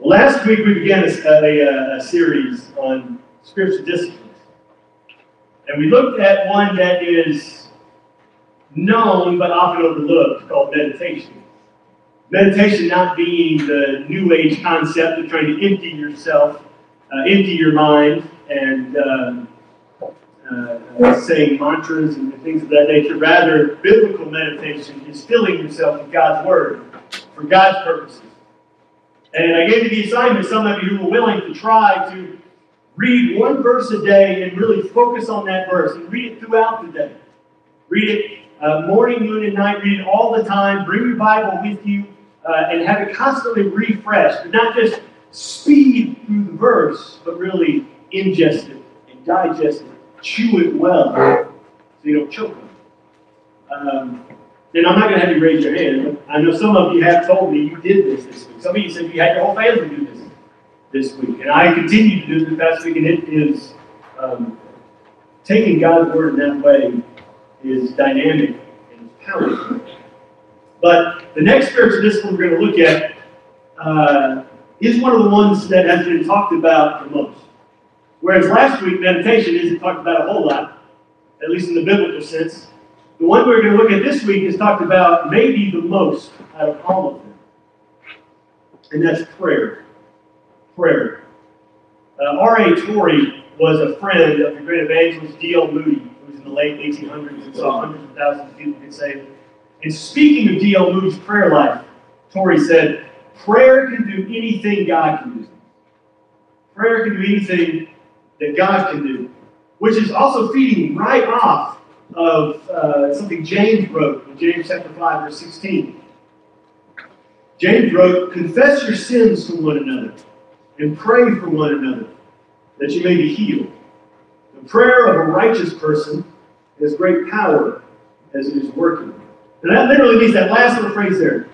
Last week we began a, a, a series on spiritual disciplines. And we looked at one that is known but often overlooked called meditation. Meditation not being the new age concept of trying to empty yourself, uh, empty your mind, and um, uh, saying mantras and things of that nature. Rather, biblical meditation is filling yourself with God's Word for God's purposes. And I gave you the assignment, some of you who were willing to try to read one verse a day and really focus on that verse and read it throughout the day. Read it uh, morning, noon, and night. Read it all the time. Bring your Bible with you uh, and have it constantly refreshed. But not just speed through the verse, but really ingest it and digest it chew it well so you don't choke on it. Um, and I'm not going to have you raise your hand, I know some of you have told me you did this this week. Some of you said you had your whole family do this this week. And I continue to do the past week, and it is um, taking God's word in that way is dynamic and powerful. But the next spiritual discipline we're going to look at uh, is one of the ones that has been talked about the most. Whereas last week, meditation isn't talked about a whole lot, at least in the biblical sense. The one we're going to look at this week is talked about maybe the most out of all of them. And that's prayer. Prayer. Uh, R.A. Torrey was a friend of the great evangelist D.L. Moody, who was in the late 1800s and saw hundreds of thousands of people get saved. And speaking of D.L. Moody's prayer life, Torrey said, Prayer can do anything God can do. Prayer can do anything that God can do, which is also feeding right off of uh, something James wrote in James chapter 5, verse 16. James wrote, Confess your sins to one another and pray for one another that you may be healed. The prayer of a righteous person has great power as it is working. And that literally means that last little phrase there.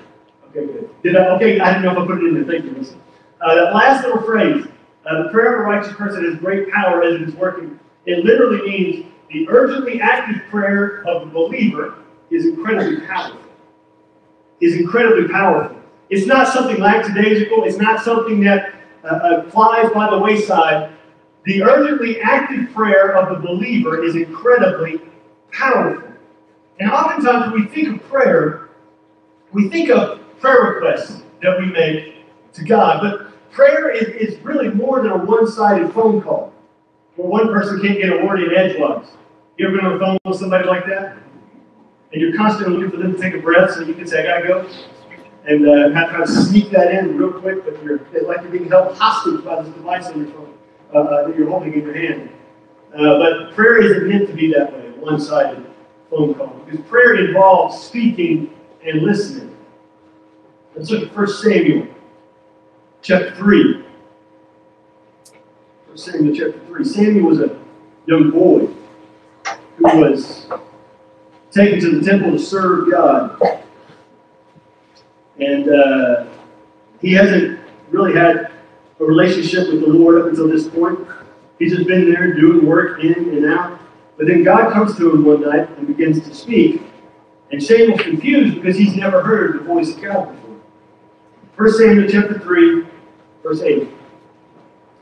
Okay, good. Did I, okay, I didn't know if I put it in there. Thank you. Uh, that last little phrase, uh, the prayer of a righteous person has great power as it is working. It literally means the urgently active prayer of the believer is incredibly powerful. Is incredibly powerful. It's not something lackadaisical. It's not something that uh, uh, flies by the wayside. The urgently active prayer of the believer is incredibly powerful. And oftentimes when we think of prayer, we think of prayer requests that we make to God. But prayer is, is really more than a one-sided phone call where one person can't get a word in edgewise. You ever been on the phone with somebody like that? And you're constantly looking for them to take a breath so you can say, I gotta go. And uh, trying to sneak that in real quick, but you're like you're being held hostage by this device on your phone uh, uh, that you're holding in your hand. Uh, but prayer isn't meant to be that way, one-sided phone call. Because prayer involves speaking and listening. Let's look at 1 Samuel chapter 3. 1 Samuel chapter 3. Samuel was a young boy who was taken to the temple to serve God. And uh, he hasn't really had a relationship with the Lord up until this point. He's just been there doing work in and out. But then God comes to him one night and begins to speak. And Samuel's confused because he's never heard the voice of God before. 1 Samuel chapter 3, verse 8.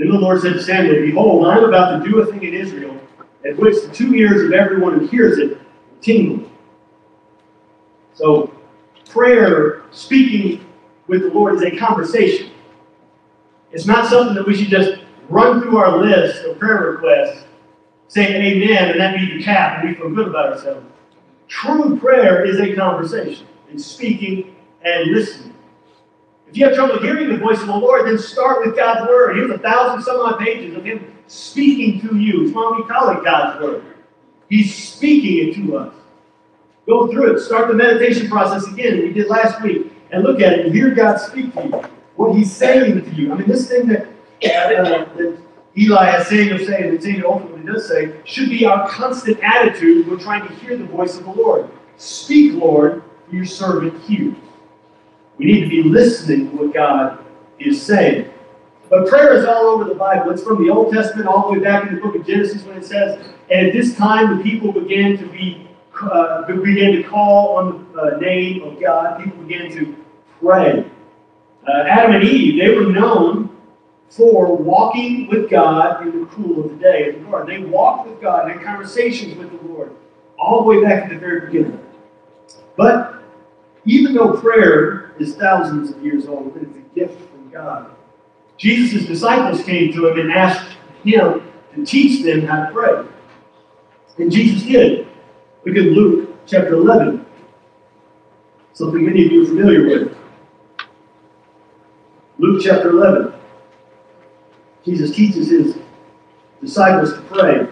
Then the Lord said to Samuel, Behold, I am about to do a thing in Israel, at which the two ears of everyone who hears it tingle. So, prayer, speaking with the Lord, is a conversation. It's not something that we should just run through our list of prayer requests, saying amen, and that be the cap, and we feel good about ourselves. True prayer is a conversation. It's speaking and listening. If you have trouble hearing the voice of the Lord, then start with God's Word. Here's a thousand some odd pages of Him speaking to you. It's why we call it God's Word. He's speaking it to us. Go through it. Start the meditation process again. We did last week. And look at it and hear God speak to you. What He's saying to you. I mean, this thing that uh, that Eli has Samuel say, and Samuel ultimately does say, should be our constant attitude when we're trying to hear the voice of the Lord. Speak, Lord, your servant hears. We need to be listening to what God is saying. But prayer is all over the Bible. It's from the Old Testament all the way back in the book of Genesis when it says, and at this time the people began to be uh, began to call on the uh, name of God. People began to pray. Uh, Adam and Eve, they were known for walking with God in the cool of the day in the garden. They walked with God and had conversations with the Lord all the way back to the very beginning. But even though prayer is thousands of years old, but it's a gift from God. Jesus' disciples came to him and asked him to teach them how to pray. And Jesus did. Look at Luke chapter 11. Something many of you are familiar with. Luke chapter 11. Jesus teaches his disciples to pray,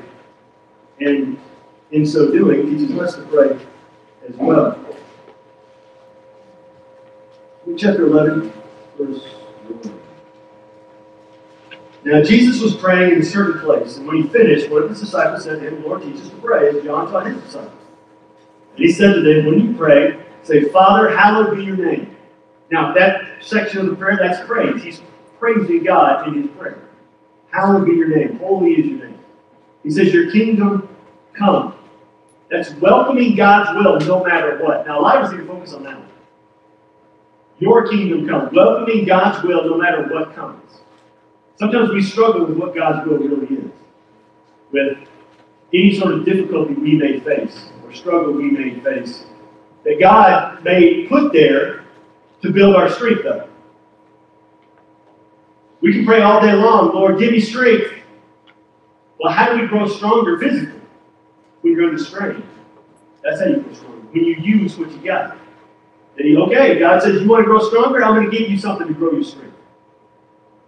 and in so doing, teaches us to pray as well. Chapter 11, verse 1. Now, Jesus was praying in a certain place, and when he finished, one of his disciples said to him, Lord, teach us to pray, as John taught his disciples. And he said to them, When you pray, say, Father, hallowed be your name. Now, that section of the prayer, that's praise. He's praising God in his prayer. Hallowed be your name. Holy is your name. He says, Your kingdom come. That's welcoming God's will no matter what. Now, a lot of us need to focus on that one. Your kingdom come. Welcoming God's will no matter what comes. Sometimes we struggle with what God's will really is. With any sort of difficulty we may face or struggle we may face that God may put there to build our strength up. We can pray all day long, Lord, give me strength. Well, how do we grow stronger physically? When you're under strain. That's how you grow stronger. When you use what you got. Then you, okay, God says, you want to grow stronger? I'm going to give you something to grow your strength.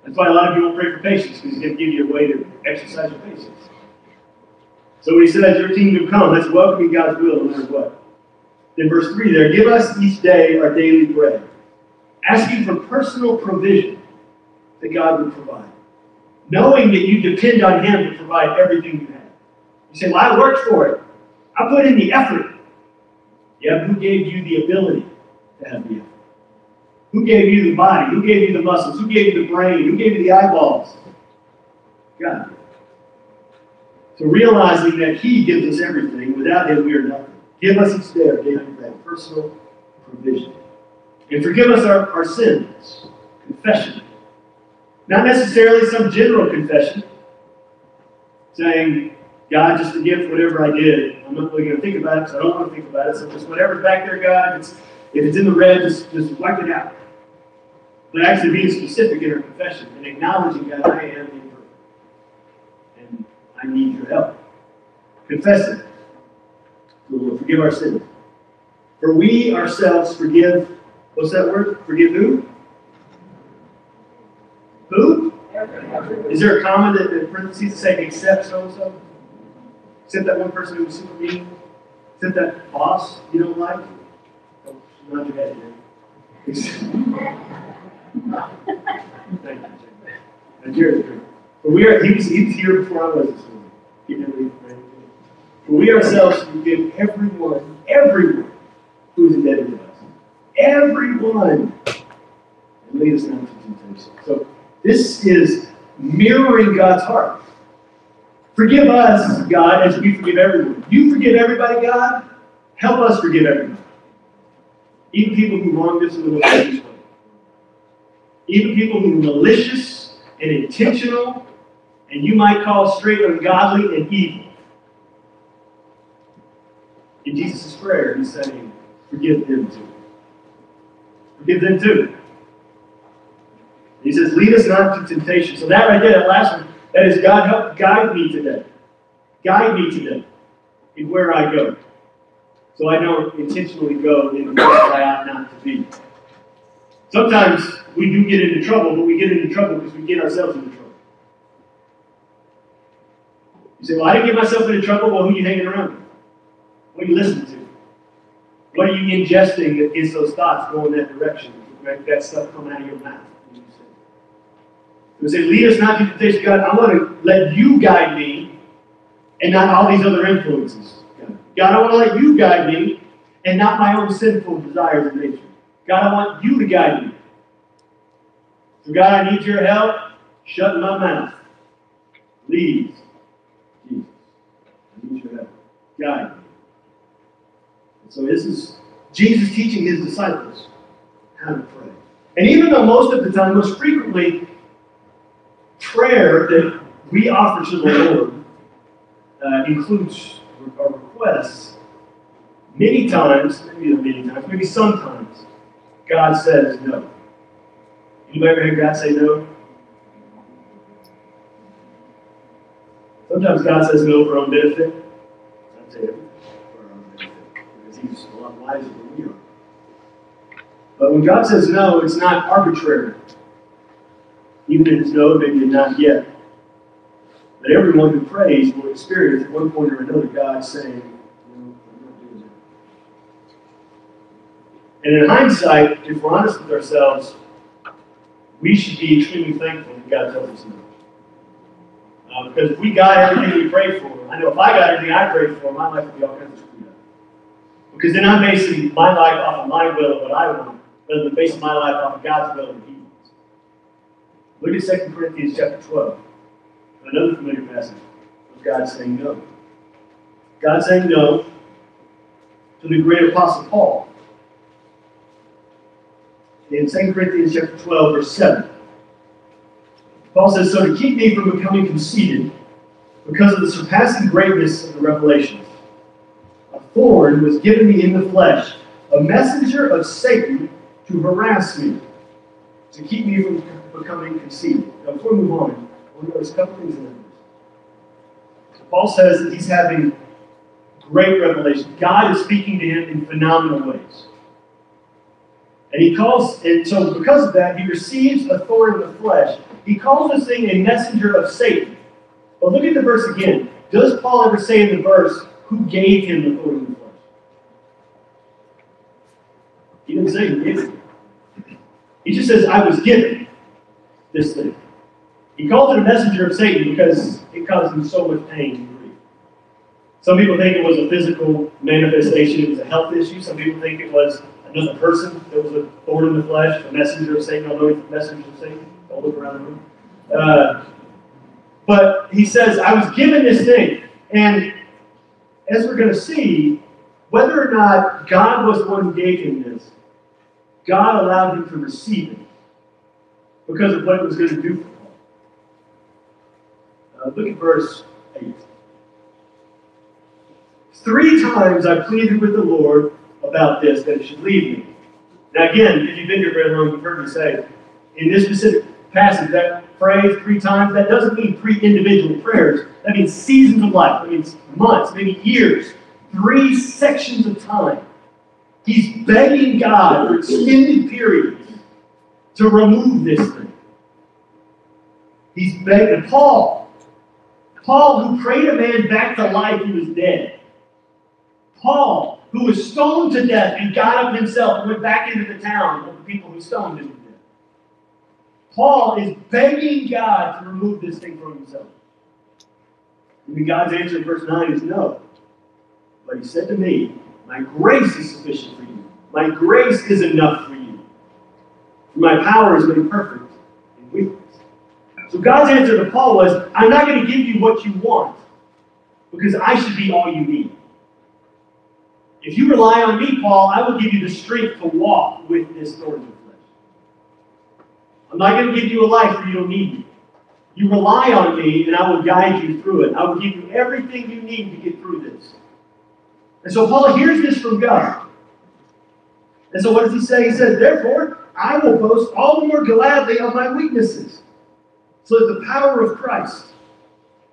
That's why a lot of you don't pray for patience, because He's going to give you a way to exercise your patience. So when He says, Your kingdom come, that's welcoming God's will no matter what. Then verse 3 there, give us each day our daily bread. Asking for personal provision that God would provide. Knowing that you depend on Him to provide everything you have. You say, Well, I worked for it. I put in the effort. Yeah, who gave you the ability Who gave you the body? Who gave you the muscles? Who gave you the brain? Who gave you the eyeballs? God. So realizing that He gives us everything, without Him we are nothing. Give us each day our bread, personal provision. And forgive us our, our sins, confession. Not necessarily some general confession, saying, God, just forgive whatever I did. I'm not really going to think about it because I don't want to think about it. So just whatever's back there, God, it's, if it's in the red, just, just wipe it out. But actually being specific in our confession and acknowledging, God, I am imperfect. And I need your help. Confessing. Lord, forgive our sins. For we ourselves forgive, what's that word? Forgive who? Who? Is there a comma that in parentheses say except so and so? Except that one person who was super mean? Except that boss you don't like? Nod your head. Thank you, And Jared's. But we are, he was, he was here before I was this morning. He never even For we ourselves forgive everyone, everyone who is indebted to us. Everyone. And lead us not into temptation. So this is mirroring God's heart. Forgive us, God, as we forgive everyone. You forgive everybody, God. Help us forgive everyone. Even people who wronged us in the most way. Even people who are malicious and intentional, and you might call straight ungodly and evil. In Jesus' prayer, he's saying, forgive them too. Forgive them too. He says, lead us not to temptation. So that right there, that last one, that is God help guide me today. Guide me today in where I go. So I don't intentionally go in the place I ought not to be. Sometimes we do get into trouble, but we get into trouble because we get ourselves into trouble. You say, well, I didn't get myself into trouble. Well, who are you hanging around with? What are you listening to? What are you ingesting that gets those thoughts going that direction? Make that stuff come out of your mouth. We say, lead us not to temptation, God. I want to let you guide me and not all these other influences. God, I want to let you guide me and not my own sinful desires and nature. God, I want you to guide me. So, God, I need your help. Shut my mouth. Please, Jesus. I need your help. Guide me. And so, this is Jesus teaching his disciples how to pray. And even though most of the time, most frequently, prayer that we offer to the Lord uh, includes our requests, many times, maybe not many times, maybe sometimes, God says no. Anybody ever heard God say no? Sometimes God says no for our own benefit. I'd say for our own benefit, because He's a lot wiser than we are. But when God says no, it's not arbitrary. Even if it's no, maybe not yet. But everyone who prays will experience at one point or another God saying, no, I'm not doing that. And in hindsight, if we're honest with ourselves, we should be extremely thankful that God tells us no. Uh, because if we got everything we prayed for, I know if I got everything I prayed for, my life would be all kinds of screwed up. Because then I'm basing my life off of my will and what I want, rather than basing my life off of God's will and He wants. Look at 2 Corinthians chapter 12. Another familiar passage of God saying no. God saying no to the great apostle Paul. In 2 Corinthians chapter 12, verse 7. Paul says, So to keep me from becoming conceited, because of the surpassing greatness of the revelations, a thorn was given me in the flesh, a messenger of Satan to harass me, to keep me from becoming conceited. Now, before we move on, To notice things in. So Paul says that he's having great revelation. God is speaking to him in phenomenal ways. And he calls, and so because of that, he receives a thorn in the flesh. He calls this thing a messenger of Satan. But look at the verse again. Does Paul ever say in the verse who gave him the thorn in the flesh? He didn't say who gave it. He just says, I was given this thing. He calls it a messenger of Satan because it caused him so much pain and grief. Some people think it was a physical manifestation, it was a health issue. Some people think it was another person that was a thorn in the flesh, a messenger of Satan, although he's a messenger of Satan. Don't look around the room. Uh, but he says, I was given this thing. And as we're going to see, whether or not God was the one who gave him this, God allowed him to receive it because of what it was going to do for Paul. Uh, look at verse 8. Three times I pleaded with the Lord about this, that it should leave me. Now, again, if you've been here very long, you've heard me say, in this specific passage, that phrase three times, that doesn't mean three individual prayers. That means seasons of life. That means months, maybe years. Three sections of time. He's begging God for extended periods to remove this thing. He's begging Paul. Paul, who prayed a man back to life who was dead. Paul, who was stoned to death and got up himself and went back into the town of the people who stoned him to death. Paul is begging God to remove this thing from himself. And God's answer in verse 9 is no. But he said to me, My grace is sufficient for you. My grace is enough for you. My power is made perfect in weakness. So God's answer to Paul was, I'm not going to give you what you want because I should be all you need. If you rely on me, Paul, I will give you the strength to walk with this thorn in the flesh. I'm not going to give you a life where you don't need me. You rely on me, and I will guide you through it. I will give you everything you need to get through this. And so Paul hears this from God. And so what does he say? He says, Therefore, I will boast all the more gladly of my weaknesses, so that the power of Christ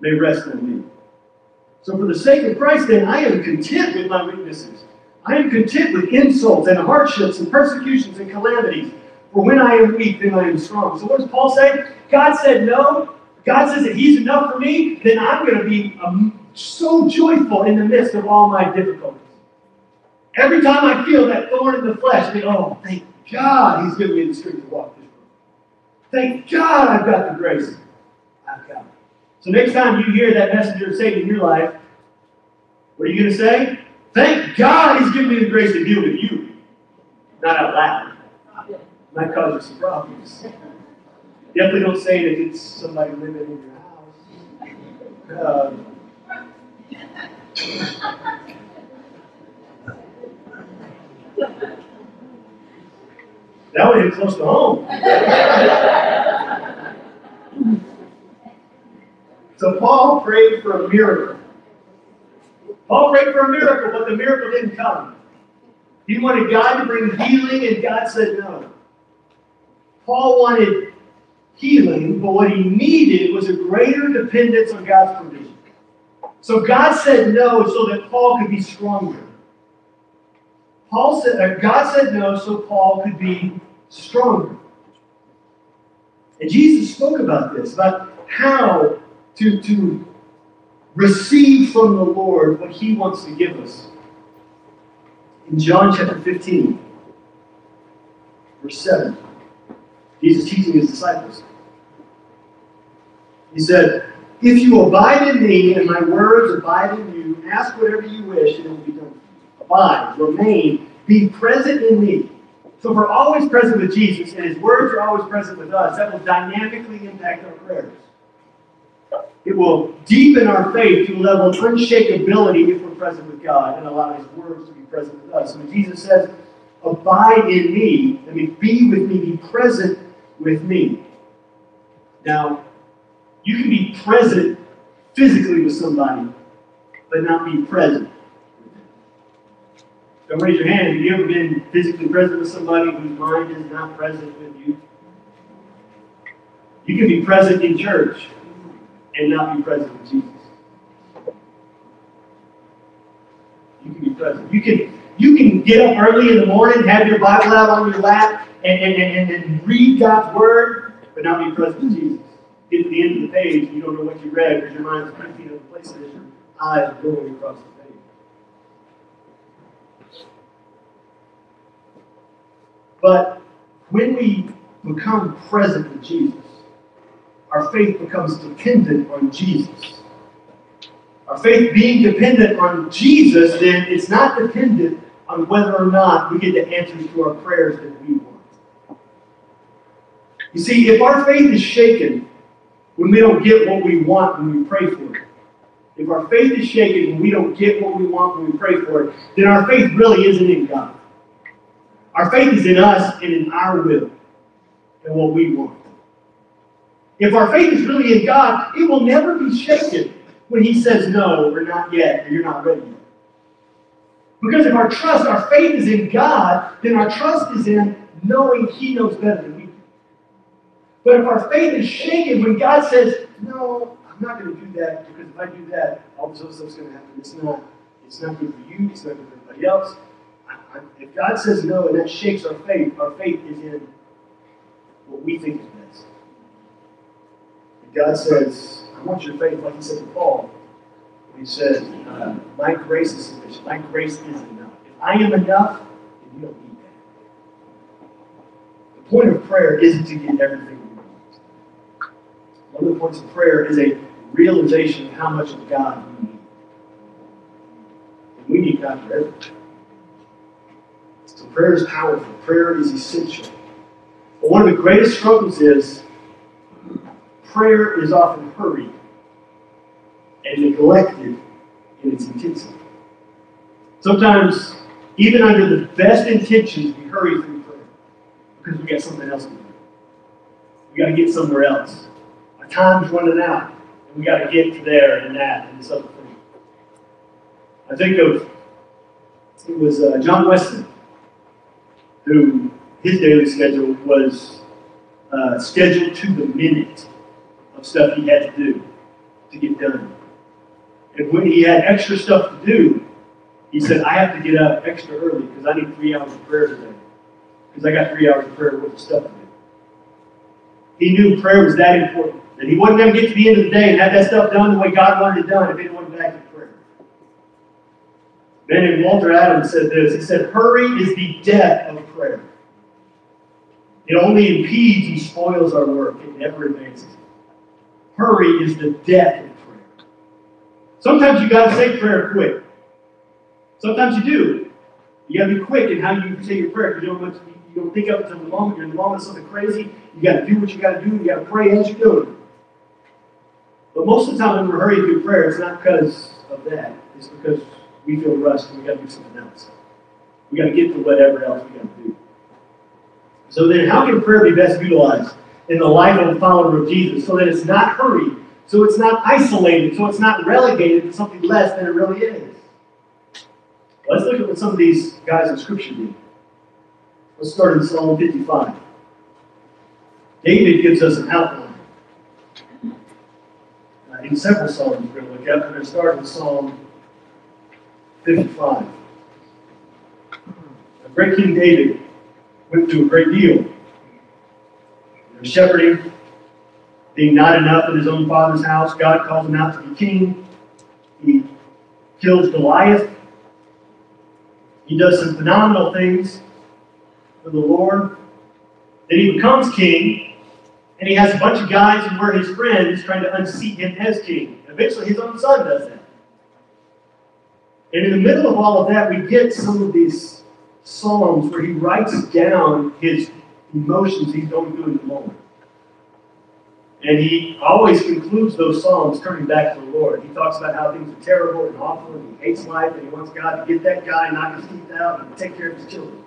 may rest on me. So, for the sake of Christ, then, I am content with my weaknesses. I am content with insults and hardships and persecutions and calamities. For when I am weak, then I am strong. So, what does Paul say? God said no. God says that He's enough for me, then I'm going to be um, so joyful in the midst of all my difficulties. Every time I feel that thorn in the flesh, I think, oh, thank God He's given me the strength to walk. Thank God I've got the grace. I've got it. So next time you hear that messenger of Satan in your life, what are you going to say? Thank God he's given me the grace to deal with you. Not out loud. Might cause you some problems. Definitely don't say that it's somebody living in your house. Um, that would hit close to home. so Paul prayed for a miracle. Paul prayed for a miracle, but the miracle didn't come. He wanted God to bring healing, and God said no. Paul wanted healing, but what he needed was a greater dependence on God's provision. So God said no so that Paul could be stronger. Paul said, uh, God said no so Paul could be stronger. And Jesus spoke about this, about how to, to receive from the Lord what he wants to give us. In John chapter 15, verse 7, Jesus teaching his disciples. He said, If you abide in me and my words abide in you, ask whatever you wish and it will be done. Abide, remain, be present in me. So if we're always present with Jesus and his words are always present with us, that will dynamically impact our prayers. It will deepen our faith to a level of unshakability if we're present with God and allow his words to be present with us. When Jesus says, Abide in me, I mean, be with me, be present with me. Now, you can be present physically with somebody, but not be present. Don't raise your hand. Have you ever been physically present with somebody whose mind is not present with you? You can be present in church and not be present with Jesus. You can be present. You can you can get up early in the morning, have your Bible out on your lap, and, and, and, and read God's Word, but not be present with Jesus. Get to the end of the page, and you don't know what you read because your mind is 10 feet other places, your eyes are going across the page. But when we become present with Jesus, our faith becomes dependent on Jesus. Our faith being dependent on Jesus, then it's not dependent on whether or not we get the answers to our prayers that we want. You see, if our faith is shaken when we don't get what we want when we pray for it, if our faith is shaken when we don't get what we want when we pray for it, then our faith really isn't in God. Our faith is in us and in our will and what we want. If our faith is really in God, it will never be shaken when He says no or not yet or you're not ready yet. Because if our trust, our faith is in God, then our trust is in knowing He knows better than we do. But if our faith is shaken when God says, No, I'm not going to do that because if I do that, all this other stuff's going to happen. It's not, it's not good for you, it's not good for anybody else. If God says no and that shakes our faith, our faith is in what we think is best. If God says, I want your faith, like he said to Paul, he said, uh, My grace is sufficient. My grace is enough. If I am enough, then you don't need that. The point of prayer isn't to get everything we want. One of the points of prayer is a realization of how much of God we need. And we need God for everything. Prayer is powerful. Prayer is essential. But one of the greatest struggles is prayer is often hurried and neglected in its intensity. Sometimes, even under the best intentions, we hurry through prayer because we got something else to do. We got to get somewhere else. Our time's running out, and we got to get to there and that and this other thing. I think of it was uh, John Wesley, who his daily schedule was uh, scheduled to the minute of stuff he had to do to get done. And when he had extra stuff to do, he said, I have to get up extra early because I need three hours of prayer today. Because I got three hours of prayer worth of stuff to do. He knew prayer was that important. That he wasn't going to get to the end of the day and have that stuff done the way God wanted it done if he in prayer. Then Walter Adams said this. He said, Hurry is the death of prayer. It only impedes and spoils our work. It never advances. Hurry is the death of prayer. Sometimes you got to say prayer quick. Sometimes you do. You got to be quick in how you say your prayer because you don't, to, you don't think up until the moment. You're in the moment of something crazy. You got to do what you got to do. You got to pray as you're doing. But most of the time when we're hurrying through prayer, it's not because of that. It's because we feel rushed and we got to do something else. We got to get to whatever else we got to do. So then, how can prayer be best utilized in the life of a follower of Jesus so that it's not hurried, so it's not isolated, so it's not relegated to something less than it really is? Let's look at what some of these guys in Scripture do. Let's start in Psalm 55. David gives us an outline. Uh, in several Psalms we're going to look at. We're going to start in Psalm 55. The great King David went through a great deal. shepherding, being not enough in his own father's house, God calls him out to be king. He kills Goliath. He does some phenomenal things for the Lord. Then he becomes king, and he has a bunch of guys who were his friends trying to unseat him as king. Eventually, his own son does that. And in the middle of all of that, we get some of these Psalms where he writes down his emotions he's going through in the moment. And he always concludes those Psalms turning back to the Lord. He talks about how things are terrible and awful and he hates life and he wants God to get that guy, knock his teeth out, and take care of his children.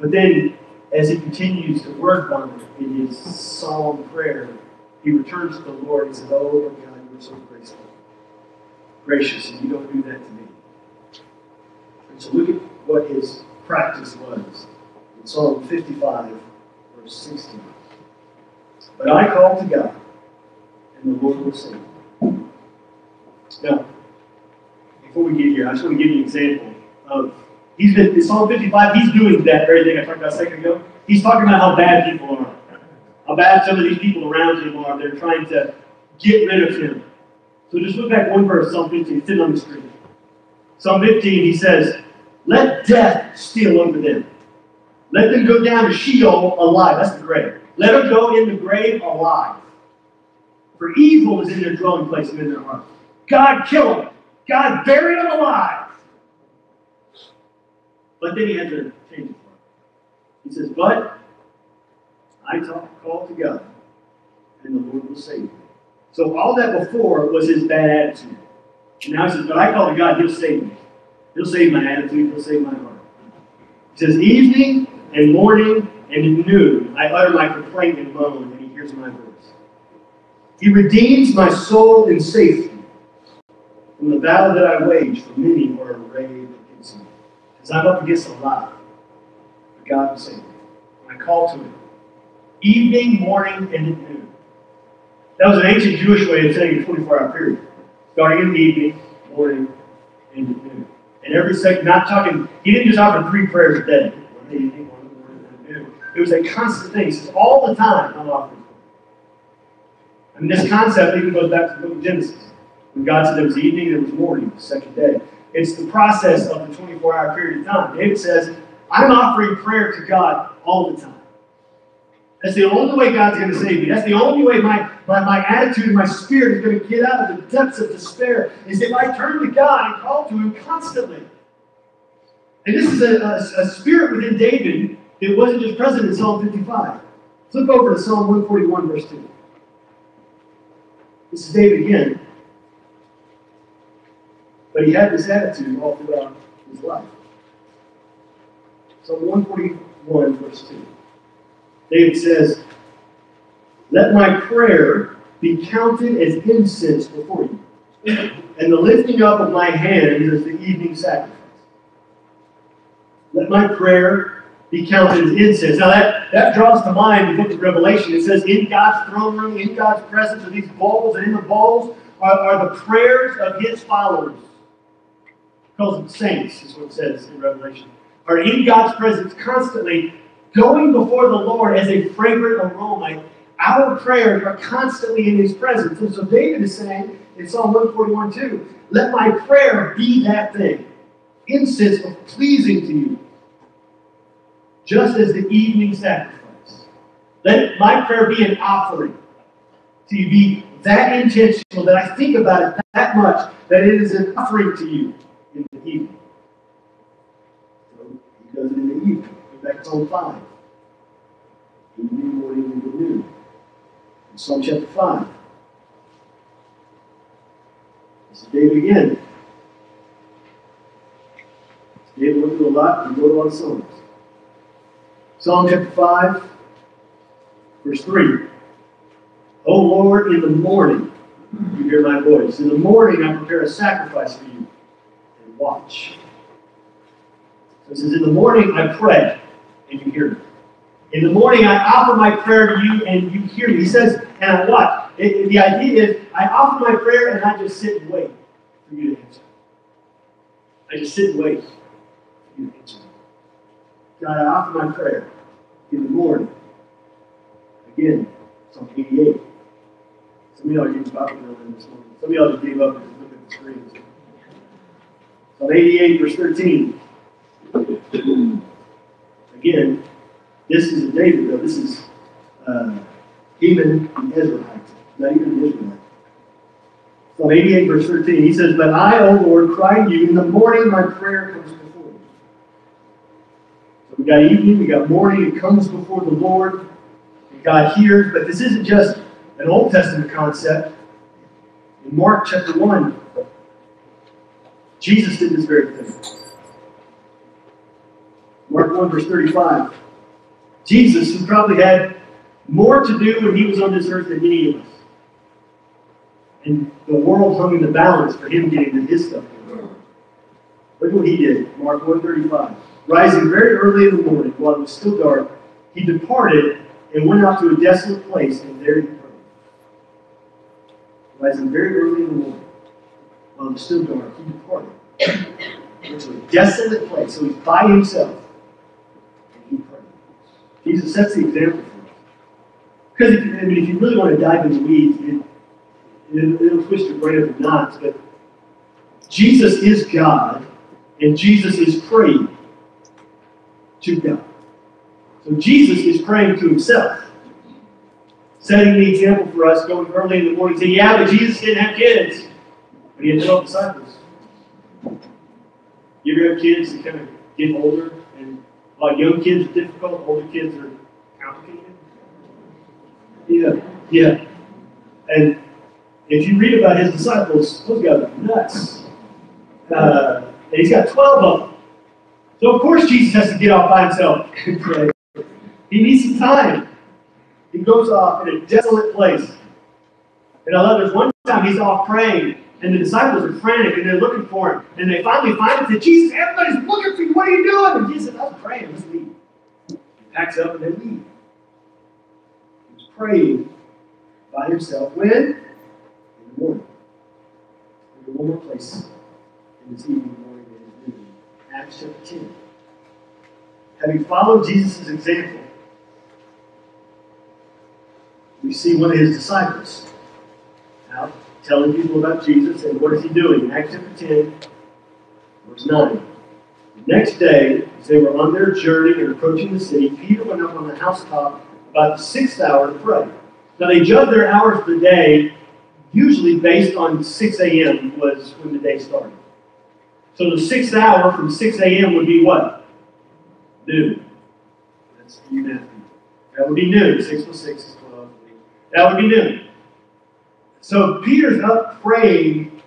But then, as he continues to work on it in his Psalm prayer, he returns to the Lord and says, Oh, Lord God, you are so graceful, gracious, and you don't do that to me. So look at what his practice was. In Psalm 55, verse 16. But I called to God, and the Lord will save. Now, before we get here, I just want to give you an example of he's been in Psalm 55, he's doing that very thing I talked about a second ago. He's talking about how bad people are. How bad some of these people around him are. They're trying to get rid of him. So just look back one verse, Psalm 15, it's sitting on the screen. Psalm 15, he says, let death steal over them. Let them go down to Sheol alive. That's the grave. Let them go in the grave alive. For evil is in their dwelling place and in their heart. God kill them. God bury them alive. But then he had to change his it. He says, But I talk, call to God, and the Lord will save me. So all that before was his bad attitude. And now he says, But I call to God, he'll save me. He'll save my attitude, he'll save my heart. He says, Evening and morning and noon I utter my complaint and moan, and he hears my voice. He redeems my soul in safety from the battle that I wage, for many are arrayed against me. Because I'm up against a lot, but God will save me. I call to him. Evening, morning, and noon. That was an ancient Jewish way of saying a 24 hour period. Starting in the evening, morning, and noon. And every second, not talking, he didn't just offer three prayers a day. It was a constant thing. He says, all the time, I'm offering. I mean, this concept even goes back to the book of Genesis. When God said there was evening, there was morning, the second day. It's the process of the 24 hour period of time. David says, I'm offering prayer to God all the time. That's the only way God's going to save me. That's the only way my, my, my attitude and my spirit is going to get out of the depths of despair, is if I turn to God and call to Him constantly. And this is a, a, a spirit within David that wasn't just present in Psalm 55. Flip over to Psalm 141, verse 2. This is David again. But he had this attitude all throughout his life. Psalm 141, verse 2. David says, Let my prayer be counted as incense before you, and the lifting up of my hands as the evening sacrifice. Let my prayer be counted as incense. Now that, that draws to mind the book of Revelation. It says, In God's throne room, in God's presence, are these bowls, and in the bowls are, are the prayers of his followers. Calls them saints, is what it says in Revelation. Are in God's presence constantly going before the Lord as a fragrant aroma. Our prayers are constantly in His presence. And so David is saying in Psalm 141 2, let my prayer be that thing, incense of pleasing to you, just as the evening sacrifice Let my prayer be an offering. To you, be that intentional that I think about it that much that it is an offering to you in the evening. So he does it in the evening. Back to Psalm 5. Evening, morning. In Psalm chapter 5. This is David again. David went through a lot, he wrote a lot of songs. Psalm chapter 5, verse 3. O Lord, in the morning you hear my voice. In the morning I prepare a sacrifice for you and watch. So it says, In the morning I pray and you hear me. In the morning I offer my prayer to you and you hear me. He says, and I watch. It, the idea is I offer my prayer and I just sit and wait for you to answer. I just sit and wait for you to answer. God, I offer my prayer in the morning. Again, Psalm 88. Some of y'all are getting this morning. Some of y'all just gave up and look at the screens. Psalm 88, verse 13. Again, this is a David, though. This is uh, even an Israelite, not even an Israelite. Psalm 88, verse 13. He says, But I, O Lord, cry to you. In the morning my prayer comes before you. So we got evening, we got morning. It comes before the Lord. And God hears. But this isn't just an Old Testament concept. In Mark chapter 1, Jesus did this very thing. Mark 1, verse 35. Jesus, who probably had more to do when he was on this earth than any of us. And the world hung in the balance for him getting his stuff. Look at what he did. Mark 135. Rising very early in the morning, while it was still dark, he departed and went out to a desolate place, and there he prayed. Rising very early in the morning, while it was still dark, he departed. Went to a desolate place, so he's by himself. And he prayed. Jesus sets the example. Because if, I mean, if you really want to dive into the weeds, it, it, it'll twist your brain up in knots, but Jesus is God, and Jesus is praying to God. So Jesus is praying to himself, setting the example for us going early in the morning. Say, yeah, but Jesus didn't have kids, but he had 12 disciples. You ever have kids that kind of get older, and while young kids are difficult, older kids are? Yeah, yeah. And if you read about his disciples, those guys are nuts. Uh, and he's got 12 of them. So, of course, Jesus has to get off by himself. He needs some time. He goes off in a desolate place. And I love there's one time he's off praying, and the disciples are frantic, and they're looking for him. And they finally find him and say, Jesus, everybody's looking for you. What are you doing? And Jesus said, I'm praying. Let's leave. He packs up and they leave. Praying by himself. When? In the morning. In one more place in this evening, morning, and noon. Acts chapter 10. Having followed Jesus' example, we see one of his disciples out telling people about Jesus, and what is he doing? Acts chapter 10, verse 9. The next day, as they were on their journey and approaching the city, Peter went up on the housetop about the sixth hour to pray. Now they judge their hours of the day usually based on 6 a.m. was when the day started. So the sixth hour from 6 a.m. would be what? Noon. That's Matthew. That would be noon. 6 plus 6 is 12. That would be noon. So Peter's up praying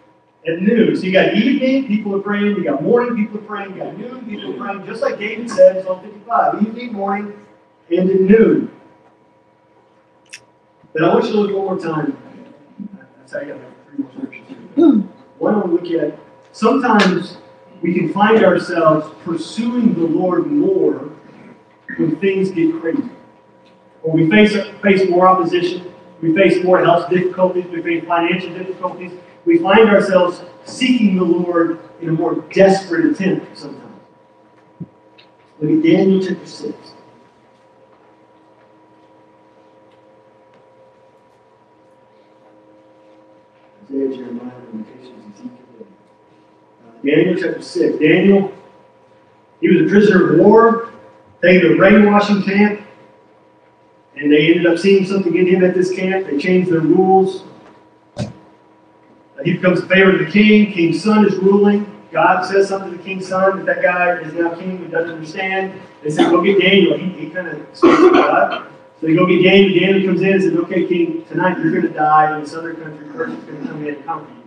at noon. So you got evening, people are praying. You got morning, people are praying. You got noon, people are praying. Just like David said Psalm 55. Evening, morning, and at noon. But I want you to look one more time. That's how I got three more scriptures. One to look at. Sometimes we can find ourselves pursuing the Lord more when things get crazy. Or we face, face more opposition, we face more health difficulties, we face financial difficulties. We find ourselves seeking the Lord in a more desperate attempt sometimes. Look at Daniel chapter 6. Isaiah, Jeremiah, Lamentations, Ezekiel. Uh, Daniel chapter 6. Daniel, he was a prisoner of war, taken to a brainwashing camp. And they ended up seeing something in him at this camp. They changed their rules. He becomes a favorite of the king. King's son is ruling. God says something to the king's son that that guy is now king. He doesn't understand. They say, go get Daniel. He, he kind of speaks to God. So they go get Daniel. Daniel comes in and says, okay, king, tonight you're going to die in this other country. Persia's going to come in and conquer you.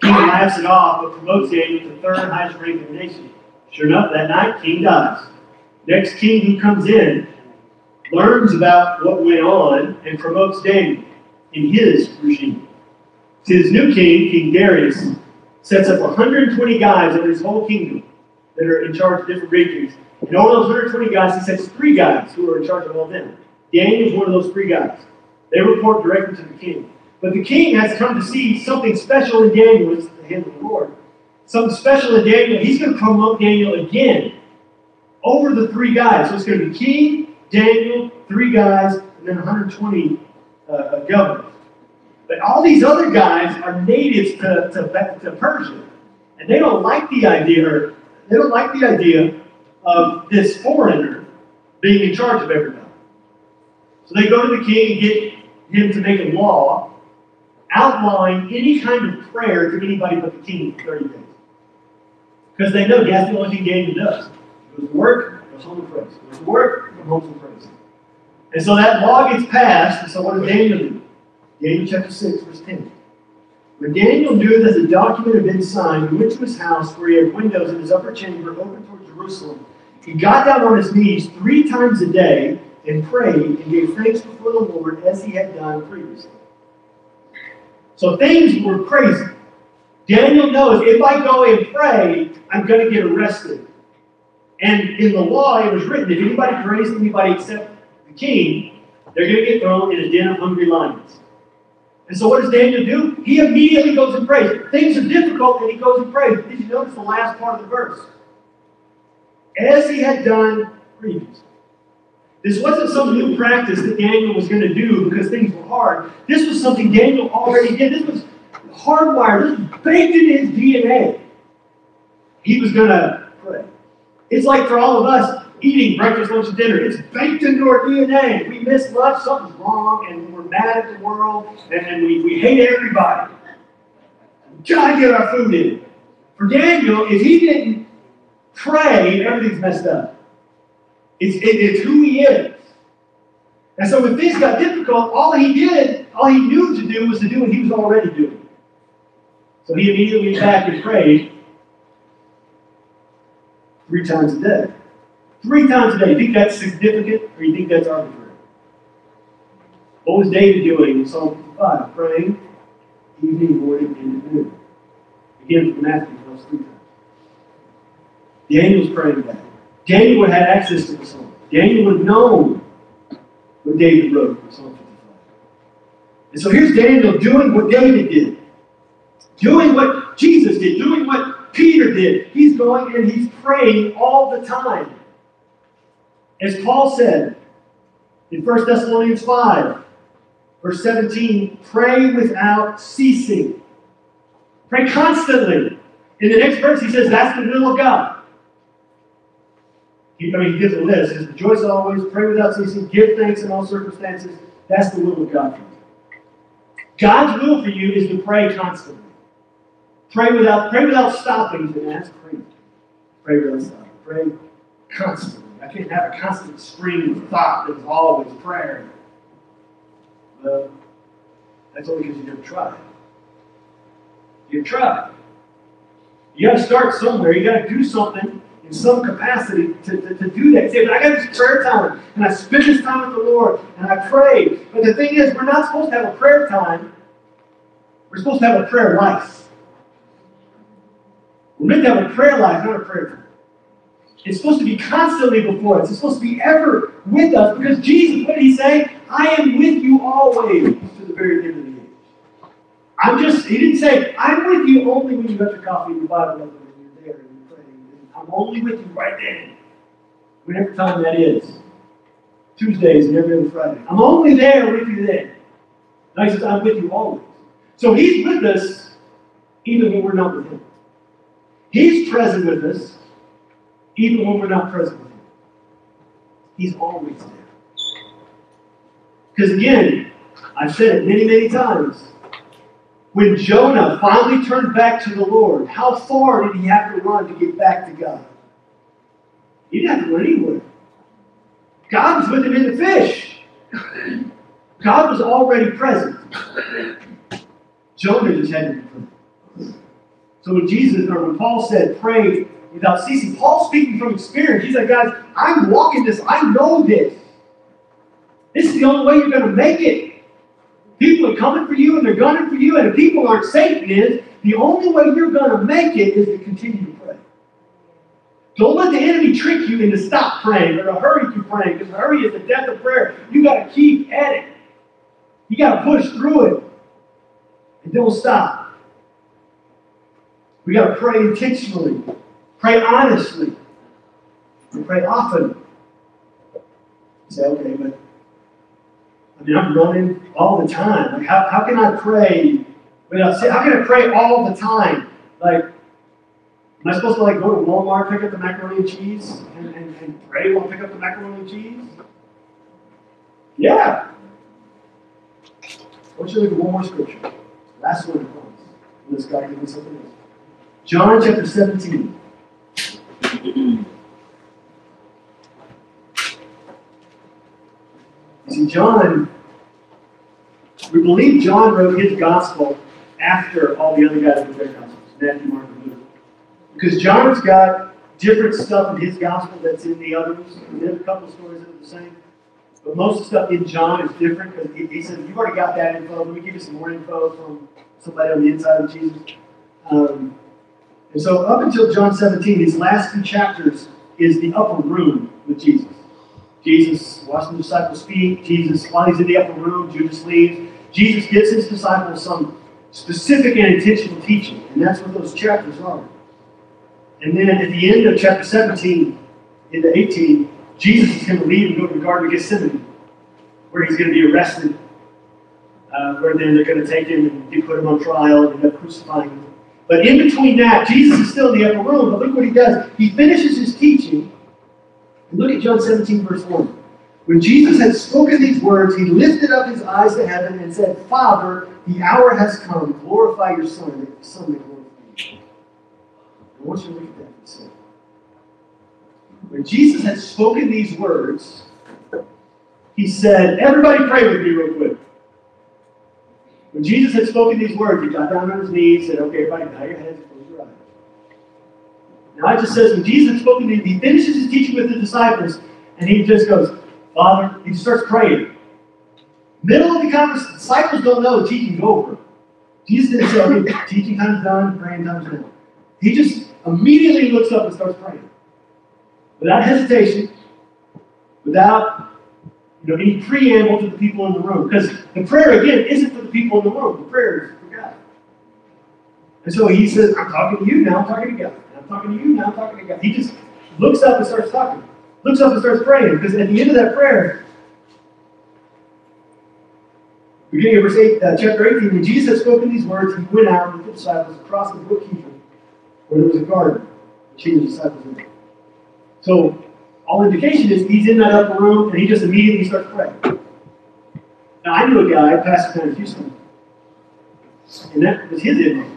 King laughs it off, but promotes Daniel to third highest rank in the nation. Sure enough, that night, king dies. Next king who comes in learns about what went on and promotes Daniel in his regime. His new king, King Darius, sets up 120 guys under his whole kingdom that are in charge of different regions. And all those 120 guys, he sets three guys who are in charge of all of them. Daniel's one of those three guys. They report directly to the king. But the king has come to see something special in Daniel. It's the hand of the Lord. Something special in Daniel. He's going to promote Daniel again over the three guys. So it's going to be king, Daniel, three guys, and then 120 uh, governors. But all these other guys are natives to, to, to Persia. And they don't like the idea, or they don't like the idea of this foreigner being in charge of everybody. So they go to the king and get him to make a law outlawing any kind of prayer to anybody but the king for 30 days. Because they know that's the only thing Daniel does. Goes to work, goes home and. He goes to work, goes home and prays. And so that law gets passed, and so what does Daniel do? Daniel chapter 6, verse 10. When Daniel knew that the document had been signed, he went to his house where he had windows in his upper chamber open toward Jerusalem. He got down on his knees three times a day and prayed and gave thanks before the Lord as he had done previously. So things were crazy. Daniel knows if I go and pray, I'm going to get arrested. And in the law, it was written if anybody prays anybody except the king, they're going to get thrown in a den of hungry lions. And so what does Daniel do? He immediately goes and prays. Things are difficult, and he goes and prays. Did you notice the last part of the verse? As he had done previously. This wasn't some new practice that Daniel was going to do because things were hard. This was something Daniel already did. This was hardwired, this was baked in his DNA. He was going to pray. It's like for all of us, eating breakfast, lunch, and dinner. It's baked into our DNA. We miss lunch, something's wrong, and we're mad at the world, and, and we, we hate everybody. We gotta get our food in. For Daniel, if he didn't pray, everything's messed up. It's, it, it's who he is. And so when things got difficult, all he did, all he knew to do was to do what he was already doing. So he immediately went back and prayed three times a day. Three times a day. You think that's significant or you think that's arbitrary? What was David doing in Psalm 55? Praying evening, morning, and noon. Again from Matthew, verse three times. Daniel's praying that. Daniel would have access to the Psalm. Daniel would known what David wrote in Psalm 55. And so here's Daniel doing what David did, doing what Jesus did, doing what Peter did. He's going and he's praying all the time. As Paul said in 1 Thessalonians 5, verse 17, pray without ceasing. Pray constantly. In the next verse, he says that's the will of God. He, I mean, he gives a list. He says, rejoice always, pray without ceasing, give thanks in all circumstances. That's the will of God for you. God's will for you is to pray constantly. Pray without, pray without stopping. And that's crazy. Pray without stopping. Pray constantly. I can't have a constant stream of thought that is always prayer. Well, that's only because you never tried. You've tried. You got to start somewhere. You got to do something in some capacity to, to, to do that. Say, but I got this prayer time, and I spend this time with the Lord, and I pray. But the thing is, we're not supposed to have a prayer time. We're supposed to have a prayer life. We're meant to have a prayer life, not a prayer time. It's supposed to be constantly before us. It's supposed to be ever with us because Jesus, what did he say? I am with you always to the very end of the age. I'm just, he didn't say, I'm with you only when you got your coffee and your Bible and you're there and you're praying. I'm only with you right then. Whatever time that is. Tuesdays and every other Friday. I'm only there with you then. And he says, I'm with you always. So he's with us even when we're not with him. He's present with us even when we're not present with Him. He's always there. Because again, I've said it many, many times. When Jonah finally turned back to the Lord, how far did he have to run to get back to God? He didn't have to run anywhere. God was with him in the fish. God was already present. Jonah just had to. So when Jesus, or when Paul said, pray without ceasing, Paul's speaking from experience. He's like, guys, I'm walking this. I know this. This is the only way you're going to make it. People are coming for you and they're gunning for you, and if people aren't Satan is, the only way you're going to make it is to continue to pray. Don't let the enemy trick you into stop praying or to hurry through praying, because hurry is the death of prayer. You got to keep at it. You got to push through it. And don't stop. We got to pray intentionally, pray honestly, and pray often. Say, okay, but I'm running all the time. Like, how, how can I pray without how can I pray all the time? Like, am I supposed to like go to Walmart, pick up the macaroni and cheese, and, and, and pray while I pick up the macaroni and cheese? Yeah. I want you to look at one more scripture. Last one, promise. This guy give me something else. John chapter 17. See, John, we believe John wrote his gospel after all the other guys wrote their gospels, Matthew, Mark, and Luke. Because John's got different stuff in his gospel that's in the others. There's a couple stories that are the same. But most of the stuff in John is different because he, he said, You've already got that info. Let me give you some more info from somebody on the inside of Jesus. Um, and so, up until John 17, these last two chapters is the upper room with Jesus. Jesus washing the disciples' speak. Jesus, while he's in the upper room, Judas leaves. Jesus gives his disciples some specific and intentional teaching, and that's what those chapters are. And then at the end of chapter 17 into 18, Jesus is going to leave and go to the Garden of Gethsemane, where he's going to be arrested, uh, where then they're going to take him and put him on trial and end up crucifying him. But in between that, Jesus is still in the upper room, but look what he does. He finishes his teaching Look at John 17, verse 1. When Jesus had spoken these words, he lifted up his eyes to heaven and said, Father, the hour has come. Glorify your Son, that the Son may glorify you. I want you to look at that for a second. When Jesus had spoken these words, he said, Everybody pray with me real quick. When Jesus had spoken these words, he got down on his knees, and said, Okay, everybody bow your heads just says when Jesus had spoken to him, he finishes his teaching with the disciples, and he just goes, Father, he starts praying. Middle of the conversation, disciples don't know the teaching's over. Jesus didn't say, okay, teaching time's done, praying time's done. He just immediately looks up and starts praying. Without hesitation, without you know, any preamble to the people in the room. Because the prayer, again, isn't for the people in the room. The prayer is for God. And so he says, I'm talking to you now, I'm talking to God. I'm talking to you now, I'm talking to God. He just looks up and starts talking. Looks up and starts praying. Because at the end of that prayer, beginning of verse 8, uh, chapter 18, when Jesus had spoken these words, he went out with the disciples across the brook Kidron, where there was a garden, which he the disciples in. So, all indication is he's in that upper room and he just immediately starts praying. Now, I knew a guy, Pastor Ben Houston, and that was his image.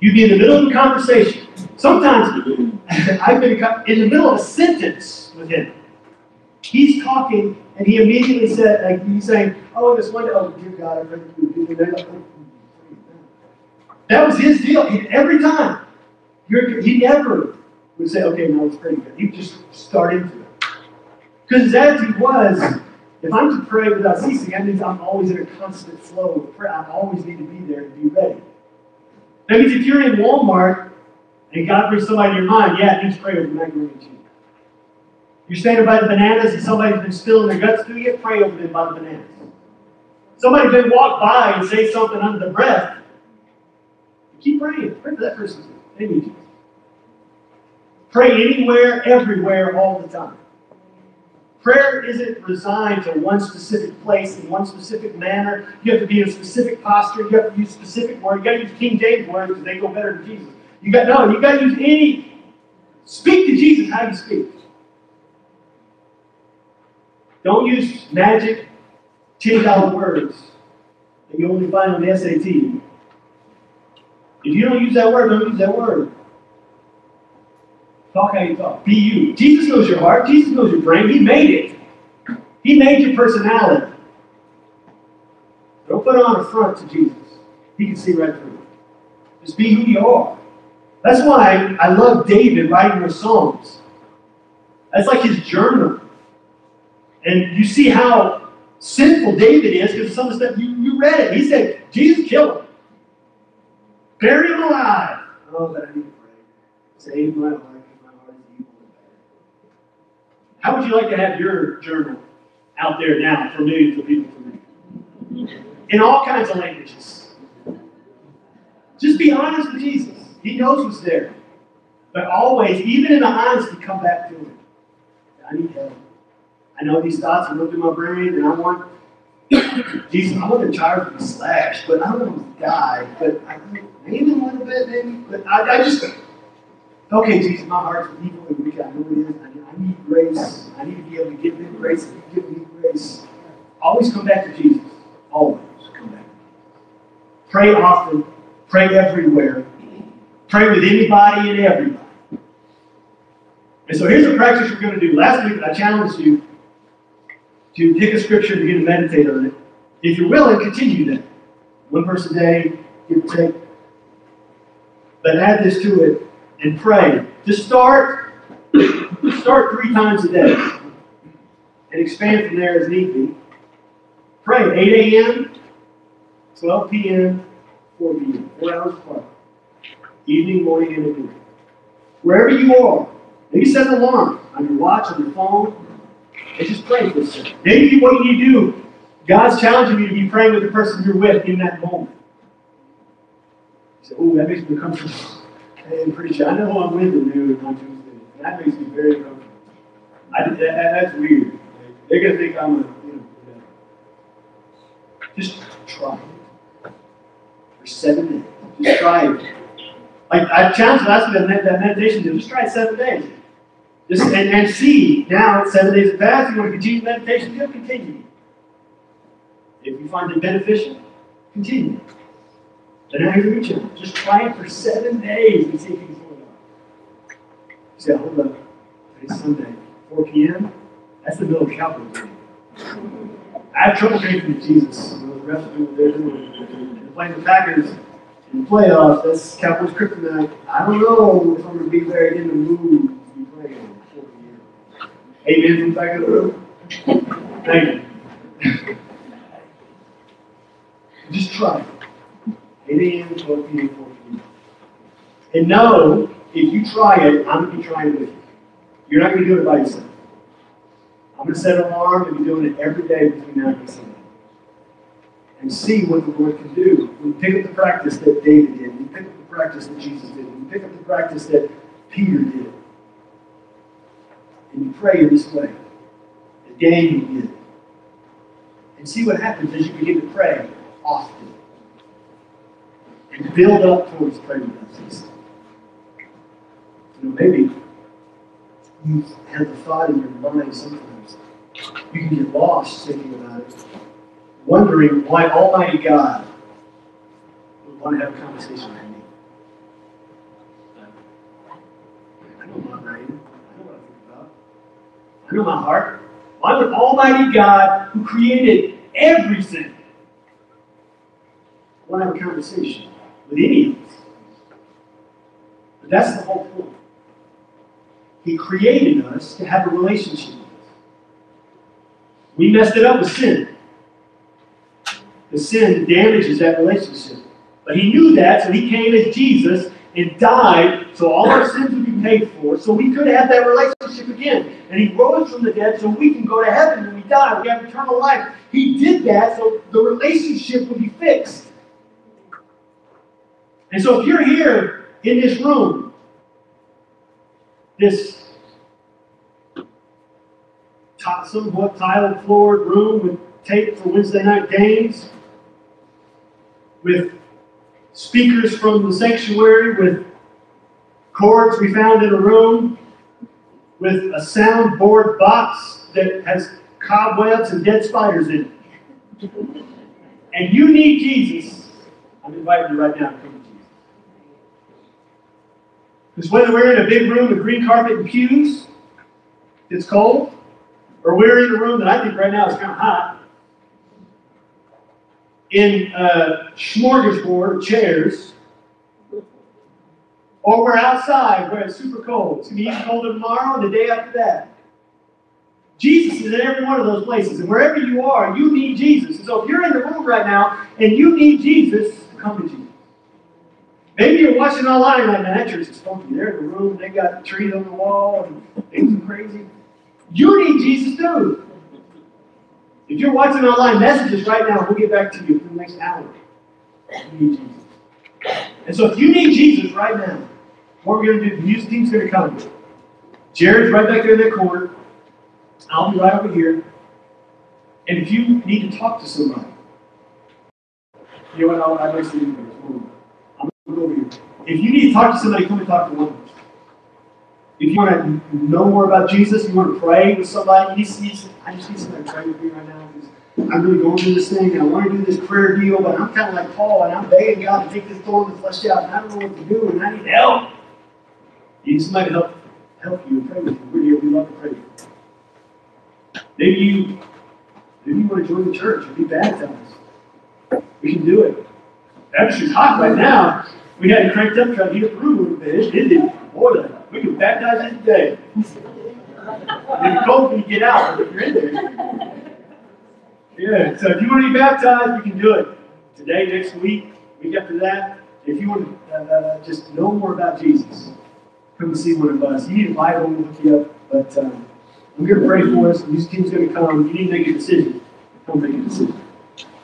You'd be in the middle of a conversation. Sometimes I've been in the middle of a sentence with him. He's talking, and he immediately said, like, he's saying, Oh, this one, oh, dear God, I pray you. That was his deal. He, every time. He never would say, Okay, no, it's pretty good. He'd just start into it. Because his attitude was, if I'm to pray without ceasing, that means I'm always in a constant flow of prayer. I always need to be there to be ready. That means if you're in Walmart and God brings somebody to your mind, yeah, means pray over macaroni and cheese. You're standing by the bananas and somebody's been spilling their guts to you, pray over them by the bananas. Somebody can walk by and say something under the breath. Keep praying. Pray for that person. They need you. Pray anywhere, everywhere, all the time. Prayer isn't resigned to one specific place in one specific manner. You have to be in a specific posture. You have to use specific words. You got to use King James words because they go better than Jesus. You got no. You got to use any. Speak to Jesus how you speak. Don't use magic. 10,000 words that you only find on the SAT. If you don't use that word, don't use that word. Talk how you talk. Be you. Jesus knows your heart. Jesus knows your brain. He made it. He made your personality. Don't put on a front to Jesus. He can see right through. Just be who you are. That's why I love David writing the Psalms. That's like his journal. And you see how sinful David is because some of the stuff you, you read it. He said, Jesus killed him. Bury him alive. Oh, but I need to pray. Save my heart because my heart is evil and bad. How would you like to have your journal out there now for millions of people to read? In all kinds of languages. Just be honest with Jesus. He knows what's there. But always, even in the honesty, come back to Him. I need help. I know these thoughts are through my brain, and I want Jesus. I charge to be slashed, but I don't want to die. But I maybe a little bit, maybe. But I, I just okay, Jesus. My heart's evil and wicked. I know it is. I need, I need grace. I need to be able to give them grace. And He give me grace. Always come back to Jesus. Always come back. Pray often. Pray everywhere. Pray with anybody and everybody. And so here's a practice we're going to do. Last week I challenged you to pick a scripture and begin to meditate on it. If you're willing, continue that. One verse a day, give or take. But add this to it and pray. To start, start three times a day. And expand from there as need be. Pray at 8 a.m., 12 p.m., 4 p.m. Four hours apart. Evening, morning, and evening. Wherever you are, maybe set an alarm on your watch, on your phone, and just pray for a second. Maybe what you do, God's challenging you to be praying with the person you're with in that moment. You say, oh, that makes me comfortable. Hey, I'm pretty sure. I know I'm with the Tuesday. And that makes me very comfortable. I, that, that's weird. They're going to think I'm a, you know. Just try it. For seven days. Just try it. Like I challenged last week that, meditation, just try it seven days. Just and, and see now seven days have passed, you want to continue meditation, you'll continue. If you find it beneficial, continue. Then here's new challenge. Just try it for seven days and see if you can. Say, hold up. Today's Sunday, 4 p.m. That's the middle of Calvary. I have trouble drinking with Jesus. The refs do what they're doing. They're playing the Packers in the playoffs. That's Cowboys kryptonite. I don't know if I'm going to be very in the mood to be playing. Amen from the back of the room. Thank you. Just try 8 a.m., 12 p.m., 4 p.m. And know if you try it, I'm going to be trying it with you. You're not going to do it by yourself. I'm going to set an alarm and be doing it every day between now and Sunday. And see what the Lord can do. We pick up the practice that David did. We pick up the practice that Jesus did. We pick up the practice that Peter did. And you pray in this way. That Daniel did. And see what happens as you begin to pray often. And build up towards praying with us. You know, maybe you have the thought in your mind sometimes. You can get lost thinking about it, wondering why Almighty God would want to have a conversation with me. I know my brain. I know what I think about. I know my heart. Why would Almighty God, who created everything, want to have a conversation with any of us? But that's the whole. He created us to have a relationship with. We messed it up with sin. The sin damages that relationship. But he knew that, so he came as Jesus and died so all our sins would be paid for, so we could have that relationship again. And he rose from the dead so we can go to heaven when we die. We have eternal life. He did that so the relationship would be fixed. And so if you're here in this room, this somewhat tiled floored room with tape for Wednesday night games, with speakers from the sanctuary, with cords we found in a room, with a soundboard box that has cobwebs and dead spiders in it. and you need Jesus, I'm inviting you right now to come to Jesus. Because whether we're in a big room with green carpet and pews, it's cold, or we're in a room that I think right now is kind of hot, in a smorgasbord of chairs, or we're outside where it's super cold. It's going to be even colder tomorrow and the day after that. Jesus is in every one of those places. And wherever you are, you need Jesus. And so if you're in the room right now and you need Jesus, come to Jesus. Maybe you're watching online right now. That church is funky. They're in the room, they got trees on the wall, and things are crazy. You need Jesus too. If you're watching online messages right now, we'll get back to you in the next hour. You need Jesus. And so if you need Jesus right now, what we're going to do, the music team's going to come. Jared's right back there in that corner. I'll be right over here. And if you need to talk to somebody, you know what? I'd like to to. If you need to talk to somebody, come and talk to one person. If you want to know more about Jesus, you want to pray with somebody, you need, I just need somebody to pray with me right now I'm really going through this thing and I want to do this prayer deal, but I'm kind of like Paul and I'm begging God to take this thorn and flesh out and I don't know what to do and I need help. You need somebody to help help you and pray with you. We're here. We love to pray. Maybe you, maybe you want to join the church and be baptized. We can do it. Baptistry's hot right now. We had it cranked up trying to get the room a little bit. It, it, it boy, we can baptize it today. If it's cold you get out, but if you're in there. Yeah, so if you want to be baptized, you can do it. Today, next week, week after that. If you want to uh, uh, just know more about Jesus, come and see one of us. You need a Bible, we'll hook you up. But um, I'm going to pray for us. This team's going to come. You need to make a decision. Come make a decision.